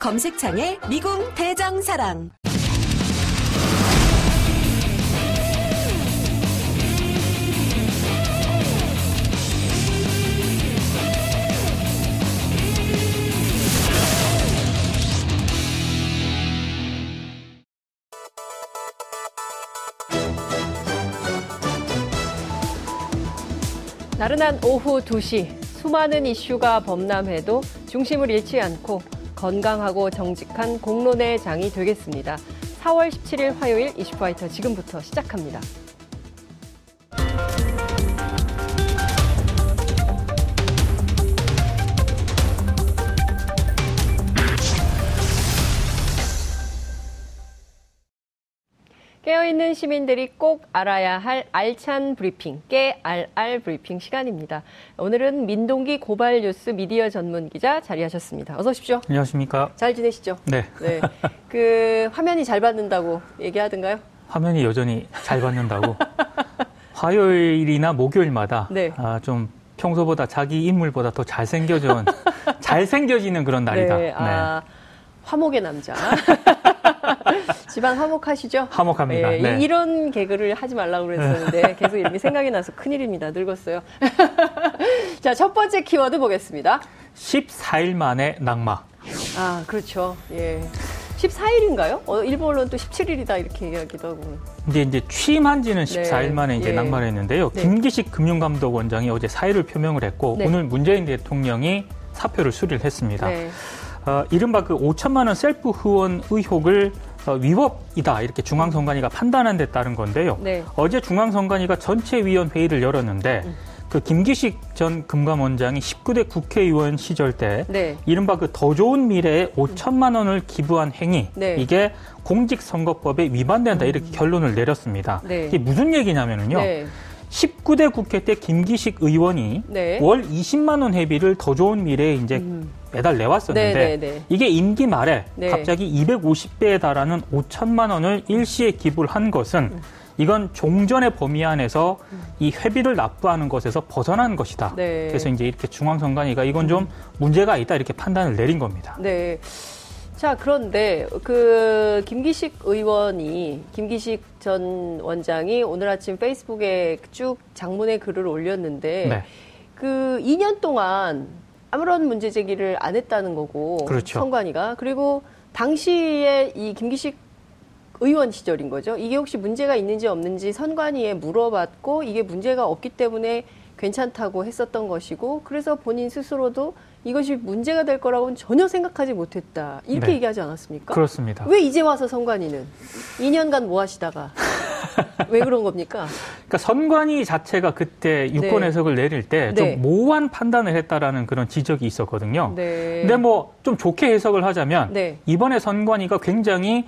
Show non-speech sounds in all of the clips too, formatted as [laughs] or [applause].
검색창에 미궁 대장사랑. 나른한 오후 2시 수많은 이슈가 범람해도 중심을 잃지 않고 건강하고 정직한 공론의 장이 되겠습니다. 4월 17일 화요일 이슈파이터 지금부터 시작합니다. 깨어있는 시민들이 꼭 알아야 할 알찬 브리핑, 깨알알 브리핑 시간입니다. 오늘은 민동기 고발 뉴스 미디어 전문 기자 자리하셨습니다. 어서 오십시오. 안녕하십니까. 잘 지내시죠? 네. 네. 그 화면이 잘 받는다고 얘기하던가요? 화면이 여전히 잘 받는다고. [laughs] 화요일이나 목요일마다 네. 아, 좀 평소보다 자기 인물보다 더 잘생겨진, 잘생겨지는 그런 날이다. 네. 아, 화목의 남자. [laughs] 집안 화목하시죠? 화목합니다. 네, 네. 이런 개그를 하지 말라고 그랬었는데 계속 이렇게 생각이 나서 큰일입니다. 늙었어요. [laughs] 자, 첫 번째 키워드 보겠습니다. 14일 만에 낙마. 아, 그렇죠. 예. 14일인가요? 어, 일본 언론 또 17일이다 이렇게 얘기하기도 하고. 이제 이제 취임한 지는 네. 14일 만에 이제 예. 낙마를 했는데요. 네. 김기식 금융감독원장이 어제 사의를 표명을 했고 네. 오늘 문재인 대통령이 사표를 수리를 했습니다. 네. 어, 이른바 그 5천만 원 셀프 후원 의혹을 어, 위법이다 이렇게 중앙선관위가 판단한 데 따른 건데요. 네. 어제 중앙선관위가 전체 위원 회의를 열었는데 음. 그 김기식 전 금감원장이 19대 국회의원 시절 때 네. 이른바 그 더 좋은 미래에 5천만 원을 기부한 행위 네. 이게 공직선거법에 위반된다 이렇게 결론을 내렸습니다. 네. 이게 무슨 얘기냐면은요. 네. 19대 국회 때 김기식 의원이 네. 월 20만 원 회비를 더 좋은 미래에 이제 음. 매달 내왔었는데 네, 네, 네. 이게 임기 말에 네. 갑자기 250배에 달하는 5천만 원을 일시에 기부를 한 것은 음. 이건 종전의 범위 안에서 이 회비를 납부하는 것에서 벗어난 것이다. 네. 그래서 이제 이렇게 중앙선관위가 이건 좀 문제가 있다 이렇게 판단을 내린 겁니다. 네. 자, 그런데 그 김기식 의원이 김기식 전 원장이 오늘 아침 페이스북에 쭉 장문의 글을 올렸는데 네. 그 2년 동안 아무런 문제 제기를 안 했다는 거고 그렇죠. 선관위가 그리고 당시에 이 김기식 의원 시절인 거죠. 이게 혹시 문제가 있는지 없는지 선관위에 물어봤고 이게 문제가 없기 때문에 괜찮다고 했었던 것이고 그래서 본인 스스로도 이것이 문제가 될 거라고는 전혀 생각하지 못했다. 이렇게 네. 얘기하지 않았습니까? 그렇습니다. 왜 이제 와서 선관위는 2년간 뭐 하시다가 [laughs] 왜 그런 겁니까? 그러니까 선관위 자체가 그때 유권 네. 해석을 내릴 때좀 네. 모호한 판단을 했다라는 그런 지적이 있었거든요. 네. 근데 뭐 좀 좋게 해석을 하자면 네. 이번에 선관위가 굉장히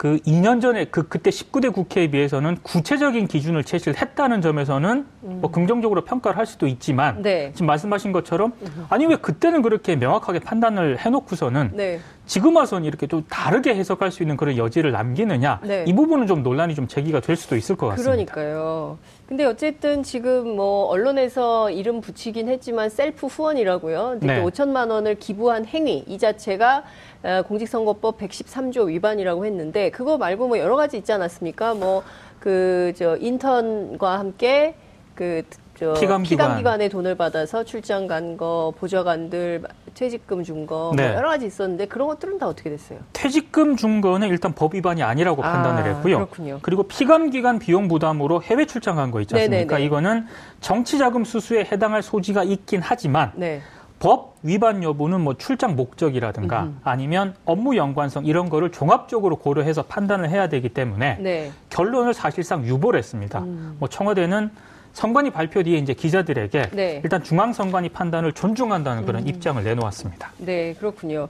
그 2년 전에 그 그때 19대 국회에 비해서는 구체적인 기준을 제시를 했다는 점에서는 뭐 긍정적으로 평가를 할 수도 있지만 음. 네. 지금 말씀하신 것처럼 아니 왜 그때는 그렇게 명확하게 판단을 해놓고서는 네. 지금 와서는 이렇게 좀 다르게 해석할 수 있는 그런 여지를 남기느냐 네. 이 부분은 좀 논란이 좀 제기가 될 수도 있을 것 같습니다. 그러니까요. 근데 어쨌든 지금 뭐 언론에서 이름 붙이긴 했지만 셀프 후원이라고요. 근데 네. 또 5천만 원을 기부한 행위 이 자체가 어, 공직선거법 113조 위반이라고 했는데 그거 말고 뭐 여러 가지 있지 않았습니까? 뭐 그 저 인턴과 함께 그 저 피감기관. 피감기관에 돈을 받아서 출장 간 거, 보좌관들 퇴직금 준 거, 네. 뭐 여러 가지 있었는데 그런 것들은 다 어떻게 됐어요? 퇴직금 준 거는 일단 법 위반이 아니라고 아, 판단을 했고요. 그렇군요. 그리고 피감기관 비용 부담으로 해외 출장 간 거 있지 않습니까? 네네네. 이거는 정치자금 수수에 해당할 소지가 있긴 하지만 네. 법 위반 여부는 뭐 출장 목적이라든가 음. 아니면 업무 연관성 이런 거를 종합적으로 고려해서 판단을 해야 되기 때문에 네. 결론을 사실상 유보를 했습니다. 음. 뭐 청와대는 선관위 발표 뒤에 이제 기자들에게 네. 일단 중앙선관위 판단을 존중한다는 음. 그런 입장을 내놓았습니다. 네, 그렇군요.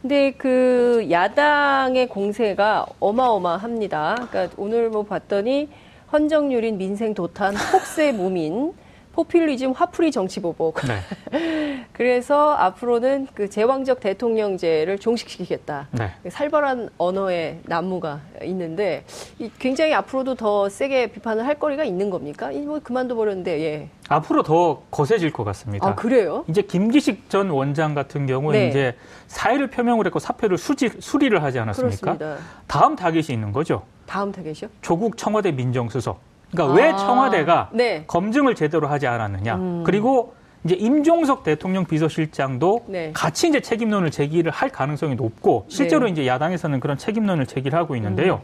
근데 그 야당의 공세가 어마어마합니다. 그러니까 오늘 뭐 봤더니 헌정유린 민생 도탄 폭세 무민 포퓰리즘 화풀이 정치 보복. 네. [laughs] 그래서 앞으로는 그 제왕적 대통령제를 종식시키겠다. 네. 살벌한 언어의 난무가 있는데 이 굉장히 앞으로도 더 세게 비판을 할 거리가 있는 겁니까? 이뭐 그만둬 버렸는데 예. 앞으로 더 거세질 것 같습니다. 아 그래요? 이제 김기식 전 원장 같은 경우에 네. 이제 사의를 표명을 했고 사표를 수지, 수리를 하지 않았습니까? 그렇습니다. 다음 타겟이 있는 거죠. 다음 타겟이요? 조국 청와대 민정수석. 그러니까 왜 아, 청와대가 네. 검증을 제대로 하지 않았느냐. 음. 그리고 이제 임종석 대통령 비서실장도 네. 같이 이제 책임론을 제기를 할 가능성이 높고 실제로 네. 음. 이제 야당에서는 그런 책임론을 제기를 하고 있는데요.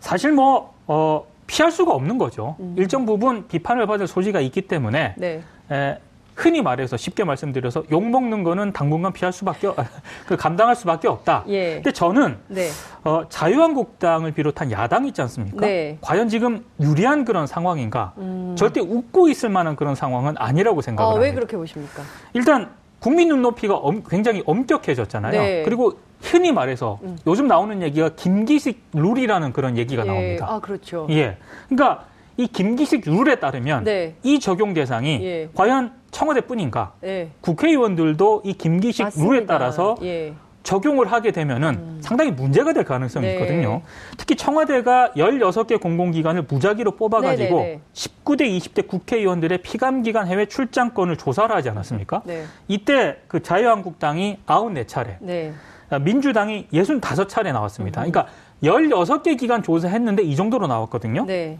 사실 뭐 어, 피할 수가 없는 거죠. 일정 부분 비판을 받을 소지가 있기 때문에 네. 에, 흔히 말해서 쉽게 말씀드려서 욕 먹는 거는 당분간 피할 수밖에 없- [laughs] 그 감당할 수밖에 없다. 예. 근데 저는 네. 어, 자유한국당을 비롯한 야당 있지 않습니까? 네. 과연 지금 유리한 그런 상황인가? 음. 절대 웃고 있을 만한 그런 상황은 아니라고 생각을 아, 합니다. 왜 그렇게 보십니까? 일단 국민 눈높이가 엄- 굉장히 엄격해졌잖아요. 네. 음. 그리고 흔히 말해서 요즘 나오는 얘기가 김기식 룰이라는 그런 얘기가 예. 나옵니다. 아, 그렇죠. 예. 그러니까 이 김기식 룰에 따르면 네. 이 적용 대상이 예. 과연 청와대뿐인가? 예. 국회의원들도 이 김기식 맞습니다. 룰에 따라서 예. 적용을 하게 되면은 상당히 문제가 될 가능성이 네. 있거든요. 특히 청와대가 16개 공공기관을 무작위로 뽑아가지고 네네네. 19대, 20대 국회의원들의 피감기관 해외 출장권을 조사를 하지 않았습니까? 네. 이때 그 자유한국당이 94차례, 네. 민주당이 65차례 나왔습니다. 그러니까 16개 기관 조사했는데 이 정도로 나왔거든요. 네.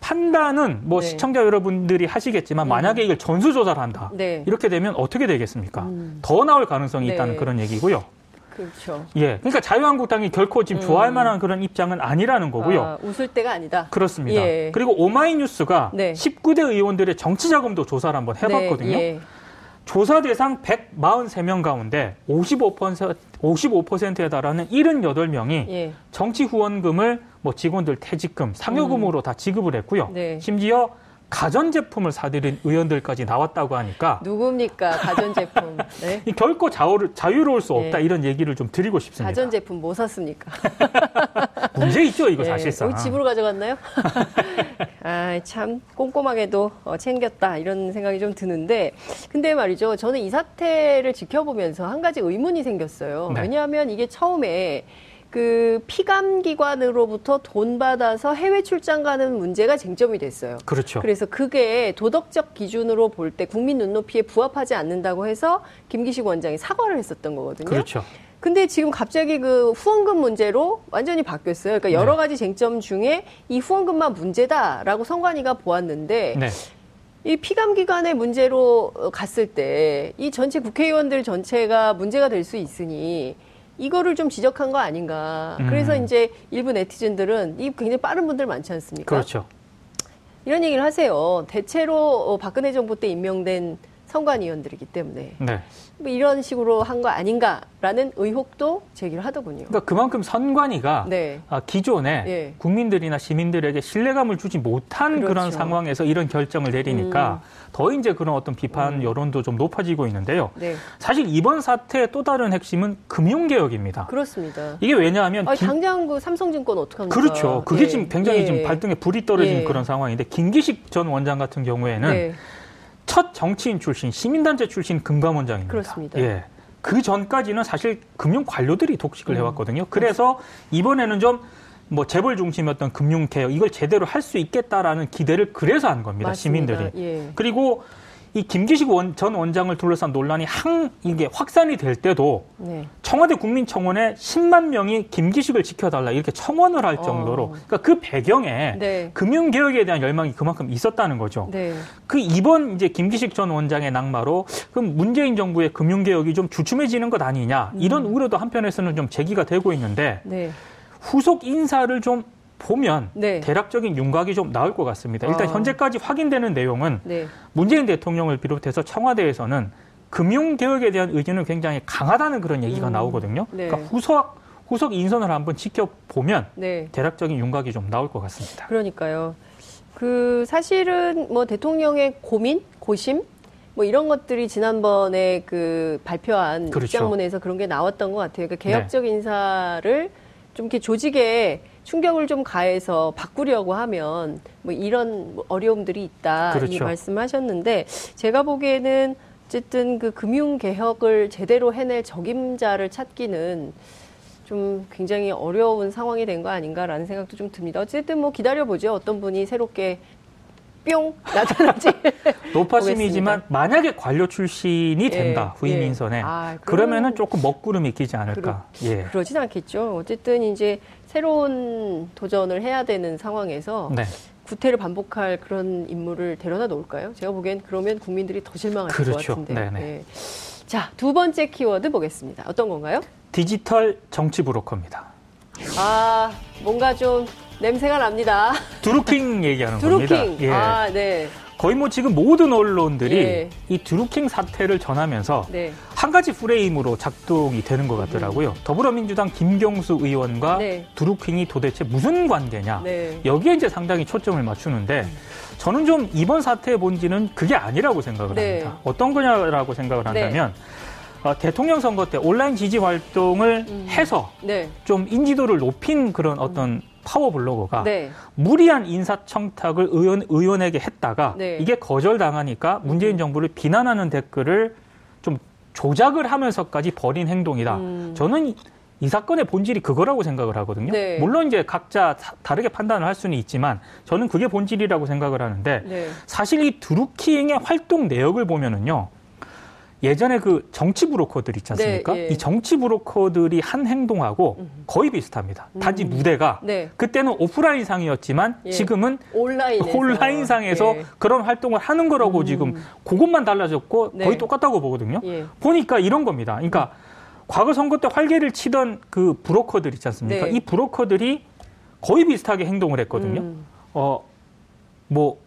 판단은 뭐 네. 음. 시청자 여러분들이 하시겠지만 만약에 이걸 전수조사를 한다. 네. 이렇게 되면 어떻게 되겠습니까? 음. 더 나올 가능성이 네. 있다는 그런 얘기고요. 그렇죠. 예. 그러니까 자유한국당이 결코 지금 좋아할 만한 그런 입장은 아니라는 거고요. 음. 아, 웃을 때가 아니다. 그렇습니다. 예. 그리고 오마이뉴스가 네. 19대 의원들의 정치 자금도 조사를 한번 해봤거든요. 네, 예. 조사 대상 143명 가운데 55%, 55%에 달하는 78명이 예. 정치 후원금을 뭐 직원들 퇴직금, 상여금으로 다 지급을 했고요. 음. 네. 심지어 가전제품을 사들인 의원들까지 나왔다고 하니까 누굽니까? 가전제품. 네. [laughs] 이 결코 자유를, 자유로울 수 없다 예. 이런 얘기를 좀 드리고 싶습니다. 가전제품 뭐 샀습니까? [laughs] 문제 있죠 이거 예. [laughs] 사실상. 어, 집으로 가져갔나요? 아, 참 꼼꼼하게도 어, 챙겼다 이런 생각이 좀 드는데 근데 말이죠. 저는 이 사태를 지켜보면서 한 가지 의문이 생겼어요. 네. 왜냐하면 이게 처음에 그 피감 기관으로부터 돈 받아서 해외 출장 가는 문제가 쟁점이 됐어요. 그렇죠. 그래서 그게 도덕적 기준으로 볼 때 국민 눈높이에 부합하지 않는다고 해서 김기식 원장이 사과를 했었던 거거든요. 그렇죠. 근데 지금 갑자기 그 후원금 문제로 완전히 바뀌었어요. 그러니까 여러 네. 가지 쟁점 중에 이 후원금만 문제다라고 선관위가 보았는데 네. 이 피감 기관의 문제로 어, 갔을 때 이 전체 국회의원들 전체가 문제가 될 수 있으니 이거를 좀 지적한 거 아닌가. 음. 그래서 이제 일부 네티즌들은 이 굉장히 빠른 분들 많지 않습니까? 그렇죠. 이런 얘기를 하세요. 대체로 어, 박근혜 정부 때 임명된 선관위원들이기 때문에 네. 뭐 이런 식으로 한 거 아닌가라는 의혹도 제기를 하더군요. 그러니까 그만큼 선관위가 네. 아, 기존에 예. 국민들이나 시민들에게 신뢰감을 주지 못한 그런 그렇죠. 음. 상황에서 이런 결정을 내리니까 더 이제 그런 어떤 비판 여론도 좀 높아지고 있는데요. 네, 사실 이번 사태의 또 다른 핵심은 금융개혁입니다. 그렇습니다. 이게 왜냐하면 아니, 김- 당장 그 삼성증권 어떡합니까? 그렇죠. 그게 예. 지금 굉장히 예. 지금 발등에 불이 떨어진 예. 그런 상황인데 김기식 전 원장 같은 경우에는 네. 첫 정치인 출신, 시민단체 출신 금감원장입니다. 그렇습니다. 예. 그 전까지는 사실 금융 관료들이 독식을 음. 해왔거든요. 그래서 이번에는 좀 뭐 재벌 중심이었던 금융 개혁 이걸 제대로 할 수 있겠다라는 기대를 그래서 한 겁니다. 맞습니다. 시민들이. 예. 그리고 이 김기식 원- 전 원장을 둘러싼 논란이 항 이게 확산이 될 때도 네. 청와대 국민청원에 10만 명이 김기식을 지켜달라 이렇게 청원을 할 어. 정도로 그러니까 그 배경에 네. 금융 개혁에 대한 열망이 그만큼 있었다는 거죠. 네. 그 이번 이제 김기식 전 원장의 낙마로 그럼 문재인 정부의 금융 개혁이 좀 주춤해지는 것 아니냐 이런 우려도 한편에서는 좀 제기가 되고 있는데 네. 후속 인사를 좀 보면 네. 대략적인 윤곽이 좀 나올 것 같습니다. 일단 어. 현재까지 확인되는 내용은 네. 문재인 대통령을 비롯해서 청와대에서는 금융 개혁에 대한 의지는 굉장히 강하다는 그런 얘기가 음. 나오거든요. 네. 그러니까 후속 후속 인선을 한번 지켜보면 네. 대략적인 윤곽이 좀 나올 것 같습니다. 그러니까요. 그 사실은 뭐 대통령의 고민, 고심 뭐 이런 것들이 지난번에 그 발표한 그렇죠. 입장문에서 그런 게 나왔던 것 같아요. 그 개혁적 네. 인사를 좀 이렇게 조직에 충격을 좀 가해서 바꾸려고 하면 뭐 이런 뭐 어려움들이 있다 이 그렇죠. 말씀하셨는데 제가 보기에는 어쨌든 그 금융 개혁을 제대로 해낼 적임자를 찾기는 좀 굉장히 어려운 상황이 된 거 아닌가라는 생각도 좀 듭니다. 어쨌든 뭐 기다려보죠. 어떤 분이 새롭게 뿅. 노파심이지만 [laughs] 보겠습니다. 만약에 관료 출신이 예, 된다 후임 예. 인선에 아, 그러면은 그러면- 조금 먹구름이 끼지 않을까. 예. 그러진 않겠죠. 어쨌든 이제 새로운 도전을 해야 되는 상황에서 네. 구태를 반복할 그런 인물을 데려다 놓을까요? 제가 보기엔 그러면 국민들이 더 실망하실 그렇죠. 것 같은데. 네네. 예. 자, 두 번째 키워드 보겠습니다. 어떤 건가요? 디지털 정치 브로커입니다. 아, 뭔가 좀 냄새가 납니다. 드루킹 [laughs] 얘기하는 드루킹. 겁니다. 예. 아, 네. 거의 뭐 지금 모든 언론들이 예. 이 드루킹 사태를 전하면서 네. 한 가지 프레임으로 작동이 되는 것 같더라고요. 더불어민주당 김경수 의원과 음. 네. 드루킹이 도대체 무슨 관계냐. 네. 여기에 이제 상당히 초점을 맞추는데 저는 좀 이번 사태의 본질은 그게 아니라고 생각을 네. 합니다. 어떤 거냐라고 생각을 한다면 어, 대통령 선거 때 온라인 지지 활동을 음. 해서 네. 좀 인지도를 높인 그런 어떤 파워 블로거가 네. 무리한 인사청탁을 의원, 의원에게 했다가 네. 이게 거절당하니까 문재인 정부를 비난하는 댓글을 좀 조작을 하면서까지 벌인 행동이다. 음. 저는 이, 이 사건의 본질이 그거라고 생각을 하거든요. 네. 물론 이제 각자 사- 다르게 판단을 할 수는 있지만 저는 그게 본질이라고 생각을 하는데 네. 사실 이 드루킹의 활동 내역을 보면은요. 예전에 그 정치 브로커들 있지 않습니까? 네, 예. 이 정치 브로커들이 한 행동하고 거의 비슷합니다. 단지 무대가 네. 그때는 오프라인 상이었지만 예. 지금은 온라인에서. 온라인 상에서 예. 그런 활동을 하는 거라고 지금 그것만 달라졌고 네. 거의 똑같다고 보거든요. 예. 보니까 이런 겁니다. 그러니까 과거 선거 때 활개를 치던 그 브로커들 있지 않습니까? 네. 이 브로커들이 거의 비슷하게 행동을 했거든요. 음. 어, 뭐,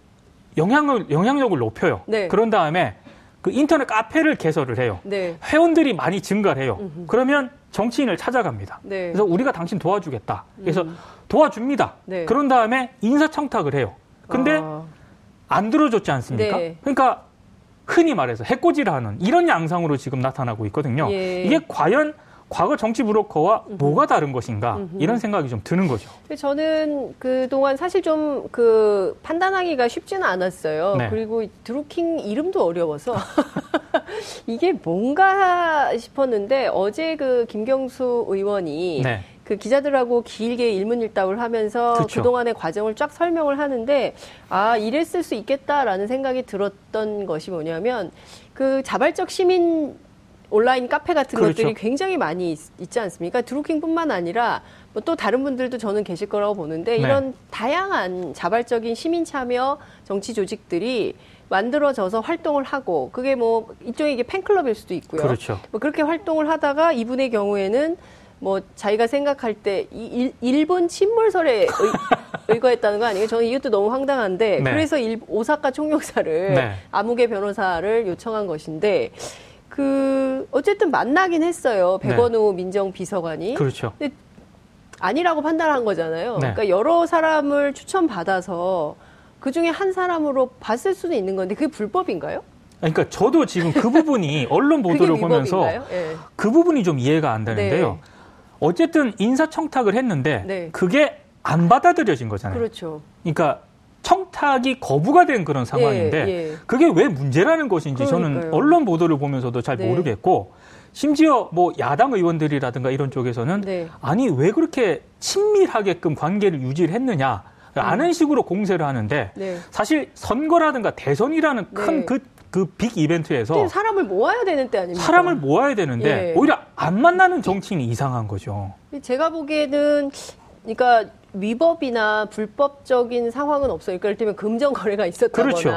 영향을, 영향력을 높여요. 네. 그런 다음에 그 인터넷 카페를 개설을 해요. 네. 회원들이 많이 증가를 해요. 그러면 정치인을 찾아갑니다. 네. 음. 그래서 우리가 당신 도와주겠다. 그래서 도와줍니다. 네. 그런 다음에 인사청탁을 해요. 근데 아, 안 들어줬지 않습니까? 네. 그러니까 흔히 말해서 해코지를 하는 이런 양상으로 지금 나타나고 있거든요. 예. 이게 과연 과거 정치 브로커와 뭐가 다른 것인가 이런 생각이 좀 드는 거죠. 저는 그동안 사실 좀 그 판단하기가 쉽지는 않았어요. 네. 그리고 이 드루킹 이름도 어려워서 [laughs] 이게 뭔가 싶었는데 어제 그 김경수 의원이 네. 그 기자들하고 길게 일문일답을 하면서 그쵸. 그동안의 과정을 쫙 설명을 하는데 아 이랬을 수 있겠다라는 생각이 들었던 것이 뭐냐면 그 자발적 시민 온라인 카페 같은 그렇죠. 것들이 굉장히 많이 있, 지 않습니까? 드루킹뿐만 아니라 뭐 또 다른 분들도 저는 계실 거라고 보는데 네. 이런 다양한 자발적인 시민 참여 정치 조직들이 만들어져서 활동을 하고 그게 뭐 일종의 이게 팬클럽일 수도 있고요. 그렇죠. 뭐 그렇게 활동을 하다가 이분의 경우에는 뭐 자기가 생각할 때 이 일- 일본 침몰설에 의, [laughs] 의거했다는 거 아니에요? 저는 이것도 너무 황당한데 네. 그래서 일- 오사카 총영사를 네. 아무개 변호사를 요청한 것인데 그 어쨌든 만나긴 했어요 백원우 민정 비서관이 그렇죠. 아니라고 판단한 거잖아요. 네. 그러니까 여러 사람을 추천 받아서 그 중에 한 사람으로 봤을 수는 있는 건데 그게 불법인가요? 그러니까 저도 지금 그 부분이 [laughs] 언론 보도를 보면서? 예. 그 부분이 좀 이해가 안 되는데요. 네. 어쨌든 인사청탁을 했는데 네. 그게 안 받아들여진 거잖아요. 그렇죠. 그러니까 청탁이 거부가 된 그런 상황인데 예, 예. 그게 왜 문제라는 것인지 저는 그러니까요. 언론 보도를 보면서도 잘 네. 모르겠고 심지어 뭐 야당 의원들이라든가 이런 쪽에서는 네. 아니 왜 그렇게 친밀하게끔 관계를 유지를 했느냐 아는 식으로 공세를 하는데 네. 사실 선거라든가 대선이라는 네. 큰그 그빅 이벤트에서 사람을 모아야 되는 때 아닙니까? 사람을 모아야 되는데 예. 오히려 안 만나는 정치인이 이상한 거죠. 제가 보기에는 그러니까 위법이나 불법적인 상황은 없어요. 그러니까 이를테면 금전 거래가 있었다거나 그렇죠.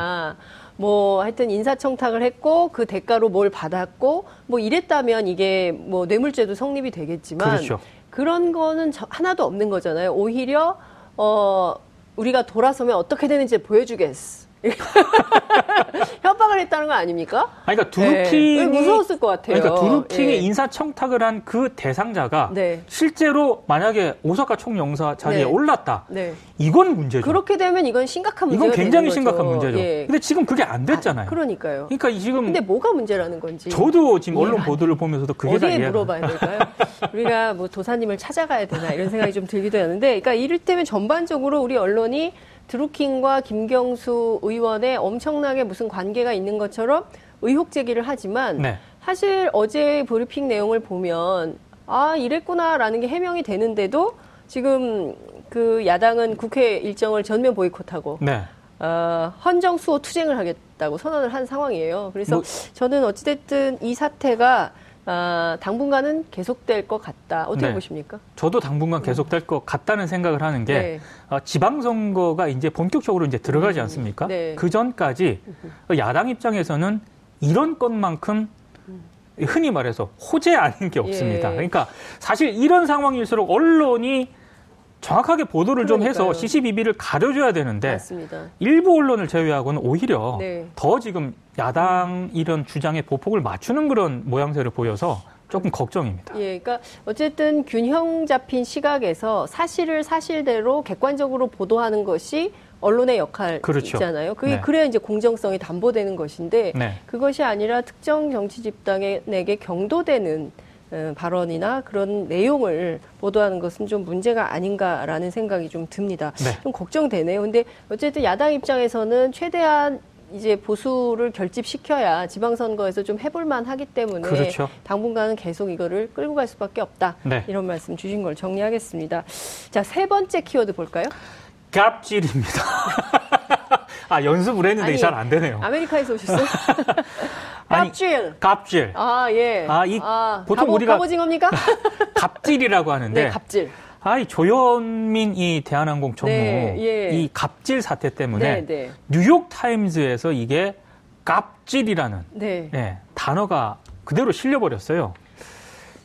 뭐 하여튼 인사청탁을 했고 그 대가로 뭘 받았고 뭐 이랬다면 이게 뭐 뇌물죄도 성립이 되겠지만 그렇죠. 런 거는 저- 하나도 없는 거잖아요. 오히려 어 우리가 돌아서면 어떻게 되는지 보여주겠어. [laughs] 협박을 했다는 거 아닙니까? 아니, 그러니까 네. 두루킹이 무서웠을 것 같아요. 그러니까 두루킹이 예. 인사 청탁을 한 그 대상자가 네. 실제로 만약에 오사카 총영사 자리에 네. 올랐다. 네. 이건 문제죠. 그렇게 되면 이건 심각한 문제가 이건 굉장히. 심각한 문제죠. 예. 근데 지금 그게 안 됐잖아요. 아, 그러니까요. 그러니까 이 지금 근데 뭐가 문제라는 건지. 저도 지금 언론 안 보도를 보면서도 그게 다 어디에 이해가 물어봐야 될까요? [laughs] 우리가 뭐 도사님을 찾아가야 되나 이런 생각이 좀 들기도 하는데, 그러니까 이를테면 전반적으로 우리 언론이 드루킹과 김경수 의원의 엄청나게 무슨 관계가 있는 것처럼 의혹 제기를 하지만 네. 사실 어제 브리핑 내용을 보면 아 이랬구나라는 게 해명이 되는데도 지금 그 야당은 국회 일정을 전면 보이콧하고 네. 어, 헌정 수호 투쟁을 하겠다고 선언을 한 상황이에요. 그래서 뭐- 저는 어찌됐든 이 사태가 아, 당분간은 계속될 것 같다. 어떻게 네. 보십니까? 저도 당분간 계속될 것 같다는 생각을 하는 게 네. 어, 지방선거가 이제 본격적으로 이제 들어가지 않습니까? 네. 그 전까지 야당 입장에서는 이런 것만큼 흔히 말해서 호재 아닌 게 없습니다. 예. 그러니까 사실 이런 상황일수록 언론이 정확하게 보도를 좀 해서 그러니까요. CCBB를 가려줘야 되는데 맞습니다. 일부 언론을 제외하고는 오히려 네. 더 지금 야당 이런 주장에 보폭을 맞추는 그런 모양새를 보여서 조금 걱정입니다. 예, 그러니까 어쨌든 균형 잡힌 시각에서 사실을 사실대로 객관적으로 보도하는 것이 언론의 그렇죠. 역할이잖아요. 그게 네. 그래야 이제 공정성이 담보되는 것인데 네. 그것이 아니라 특정 정치 집단에게 경도되는 어, 발언이나 그런 내용을 보도하는 것은 좀 문제가 아닌가라는 생각이 좀 듭니다. 네. 좀 걱정되네요. 근데 어쨌든 야당 입장에서는 최대한 이제 보수를 결집시켜야 지방선거에서 좀 해볼만 하기 때문에 그렇죠. 당분간은 계속 이거를 끌고 갈 수밖에 없다. 네. 이런 말씀 주신 걸 정리하겠습니다. 자, 세 번째 키워드 볼까요? 갑질입니다. [laughs] 아 연습을 했는데 잘 안 되네요. 아메리카에서 오셨어요? [laughs] 갑질. 갑질. 아, 예. 아, 이 보통 갑오, 우리가- 갑오징어입니까? [laughs] 갑질이라고 하는데 네, 갑질. 아이 조현민 이 대한항공 전무 네, 예. 이 갑질 사태 때문에 네, 네. 뉴욕 타임즈에서 이게 갑질이라는 네. 예, 단어가 그대로 실려 버렸어요.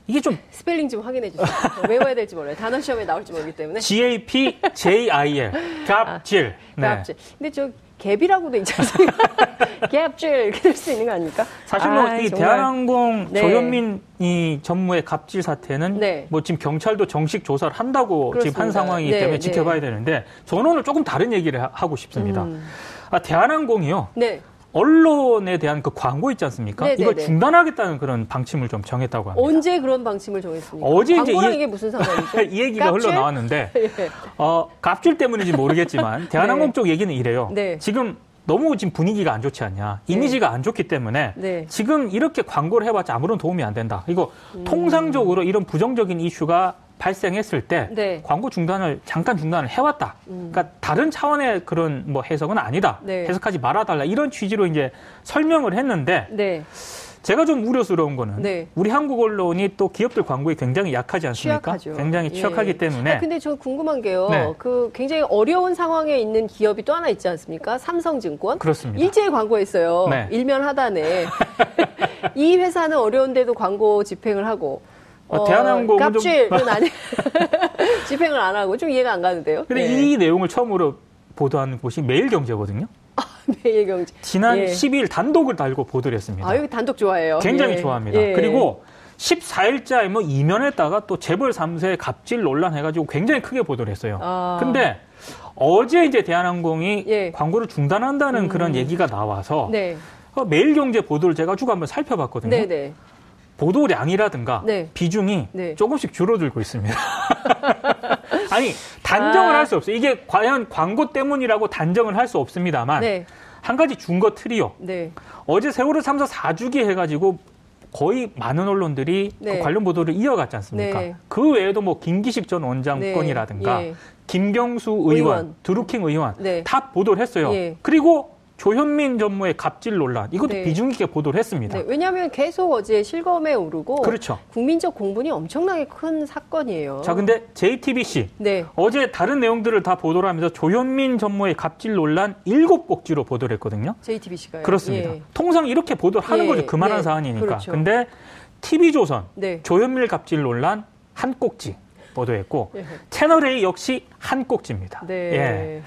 이게 좀 스펠링 좀 확인해 주세요. 외워야 될지 몰라요. 단어 시험에 나올지 모르기 때문에. [laughs] G A P J I L 갑질. 네. 갑질. 근데 저 갭이라고 돼 있지 않습니까? 갭질 이렇게 될 수 있는 거 아닙니까? 사실 뭐 아이, 이 정말. 대한항공 네. 조현민 이 전무의 갑질 사태는 네. 뭐 지금 경찰도 정식 조사를 한다고 지금 한 그렇습니다. 상황이기 네, 때문에 네. 지켜봐야 되는데 저는 오늘 조금 다른 얘기를 하- 하고 싶습니다. 음. 아, 대한항공이요. 네. 언론에 대한 그 광고 있지 않습니까? 네, 네, 이걸 네. 중단하겠다는 그런 방침을 좀 정했다고 합니다. 언제 그런 방침을 정했습니까? 어제 이제 이- 이게 무슨 상관이죠? [laughs] 이 얘기가 갑질? 흘러나왔는데 [laughs] 예. 어, 갑질 때문인지 모르겠지만 [laughs] 대한항공 네. 쪽 얘기는 이래요. 네. 지금 너무 지금 분위기가 안 좋지 않냐. 이미지가 안 좋기 때문에 네. 지금 이렇게 광고를 해봤자 아무런 도움이 안 된다. 이거 음. 통상적으로 이런 부정적인 이슈가 발생했을 때 네. 음. 광고 중단을 잠깐 중단을 해왔다. 그러니까 다른 차원의 그런 뭐 해석은 아니다. 네. 해석하지 말아달라 이런 취지로 이제 설명을 했는데 네. 제가 좀 우려스러운 거는 네. 우리 한국 언론이 또 기업들 광고에 굉장히 약하지 않습니까? 취약하죠. 굉장히 취약하기 예. 때문에 아, 근데 저 궁금한 게요. 네. 그 굉장히 어려운 상황에 있는 기업이 또 하나 있지 않습니까? 삼성증권. 그렇습니다. 일제히 광고했어요. 네. 일면 하단에. [laughs] 이 회사는 어려운데도 광고 집행을 하고. 어, 대한항공은 좀- 갑질은 아니 [laughs] 집행을 안 하고 좀 이해가 안 가는데요. 근데 네. 이 내용을 처음으로 보도한 곳이 매일경제거든요. [laughs] 매일경제. 지난 예. 12일 단독을 달고 보도를 했습니다. 아, 여기 단독 좋아해요. 굉장히 예. 좋아합니다. 예. 그리고 14일자에 뭐 이면에다가 또 재벌 3세 갑질 논란 해가지고 굉장히 크게 보도를 했어요. 아. 근데 어제 이제 대한항공이 예. 음. 광고를 중단한다는 그런 얘기가 나와서 네. 어, 매일경제 보도를 제가 쭉 한번 살펴봤거든요. 네, 네. 보도량이라든가 네. 비중이 네. 조금씩 줄어들고 있습니다. [laughs] 아니 단정을 아. 할수 없어요. 이게 과연 광고 때문이라고 단정을 할 수 없습니다만 네. 한 가지 준거 트리오. 네. 어제 세월호 3사 4주기 해가지고 거의 많은 언론들이 네. 그 관련 보도를 이어갔지 않습니까? 네. 그 외에도 뭐 김기식 전 원장 네. 건이라든가 예. 김경수 의원, 의원. 드루킹 의원 네. 다 보도를 했어요. 예. 그리고 조현민 전무의 갑질 논란 이것도 네. 비중 있게 보도를 했습니다. 네, 왜냐하면 계속 어제 실검에 오르고 그렇죠. 국민적 공분이 엄청나게 큰 사건이에요. 자, 근데 JTBC 네. 어제 다른 내용들을 다 보도를 하면서 조현민 전무의 갑질 논란 일곱 꼭지로 보도를 했거든요. JTBC가요. 그렇습니다. 예. 통상 이렇게 보도를 하는 예, 거죠. 그만한 네, 사안이니까. 그렇죠. 근데 TV조선 네. 조현민 갑질 논란 한 꼭지 보도했고 예. 채널A 역시 한 꼭지입니다. 네. 예.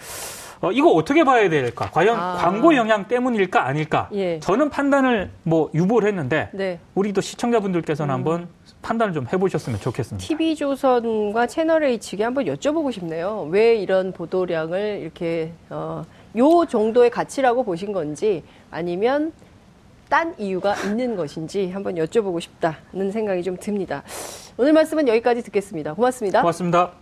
어, 이거 어떻게 봐야 될까? 과연 아. 광고 영향 때문일까 아닐까? 예. 저는 판단을 뭐 유보를 했는데 네. 우리 또 시청자분들께서는 한번 판단을 좀 해보셨으면 좋겠습니다. TV조선과 채널A 측에 한번 여쭤보고 싶네요. 왜 이런 보도량을 이렇게 어, 요 정도의 가치라고 보신 건지 아니면 딴 이유가 있는 것인지 한번 여쭤보고 싶다는 생각이 좀 듭니다. 오늘 말씀은 여기까지 듣겠습니다. 고맙습니다. 고맙습니다.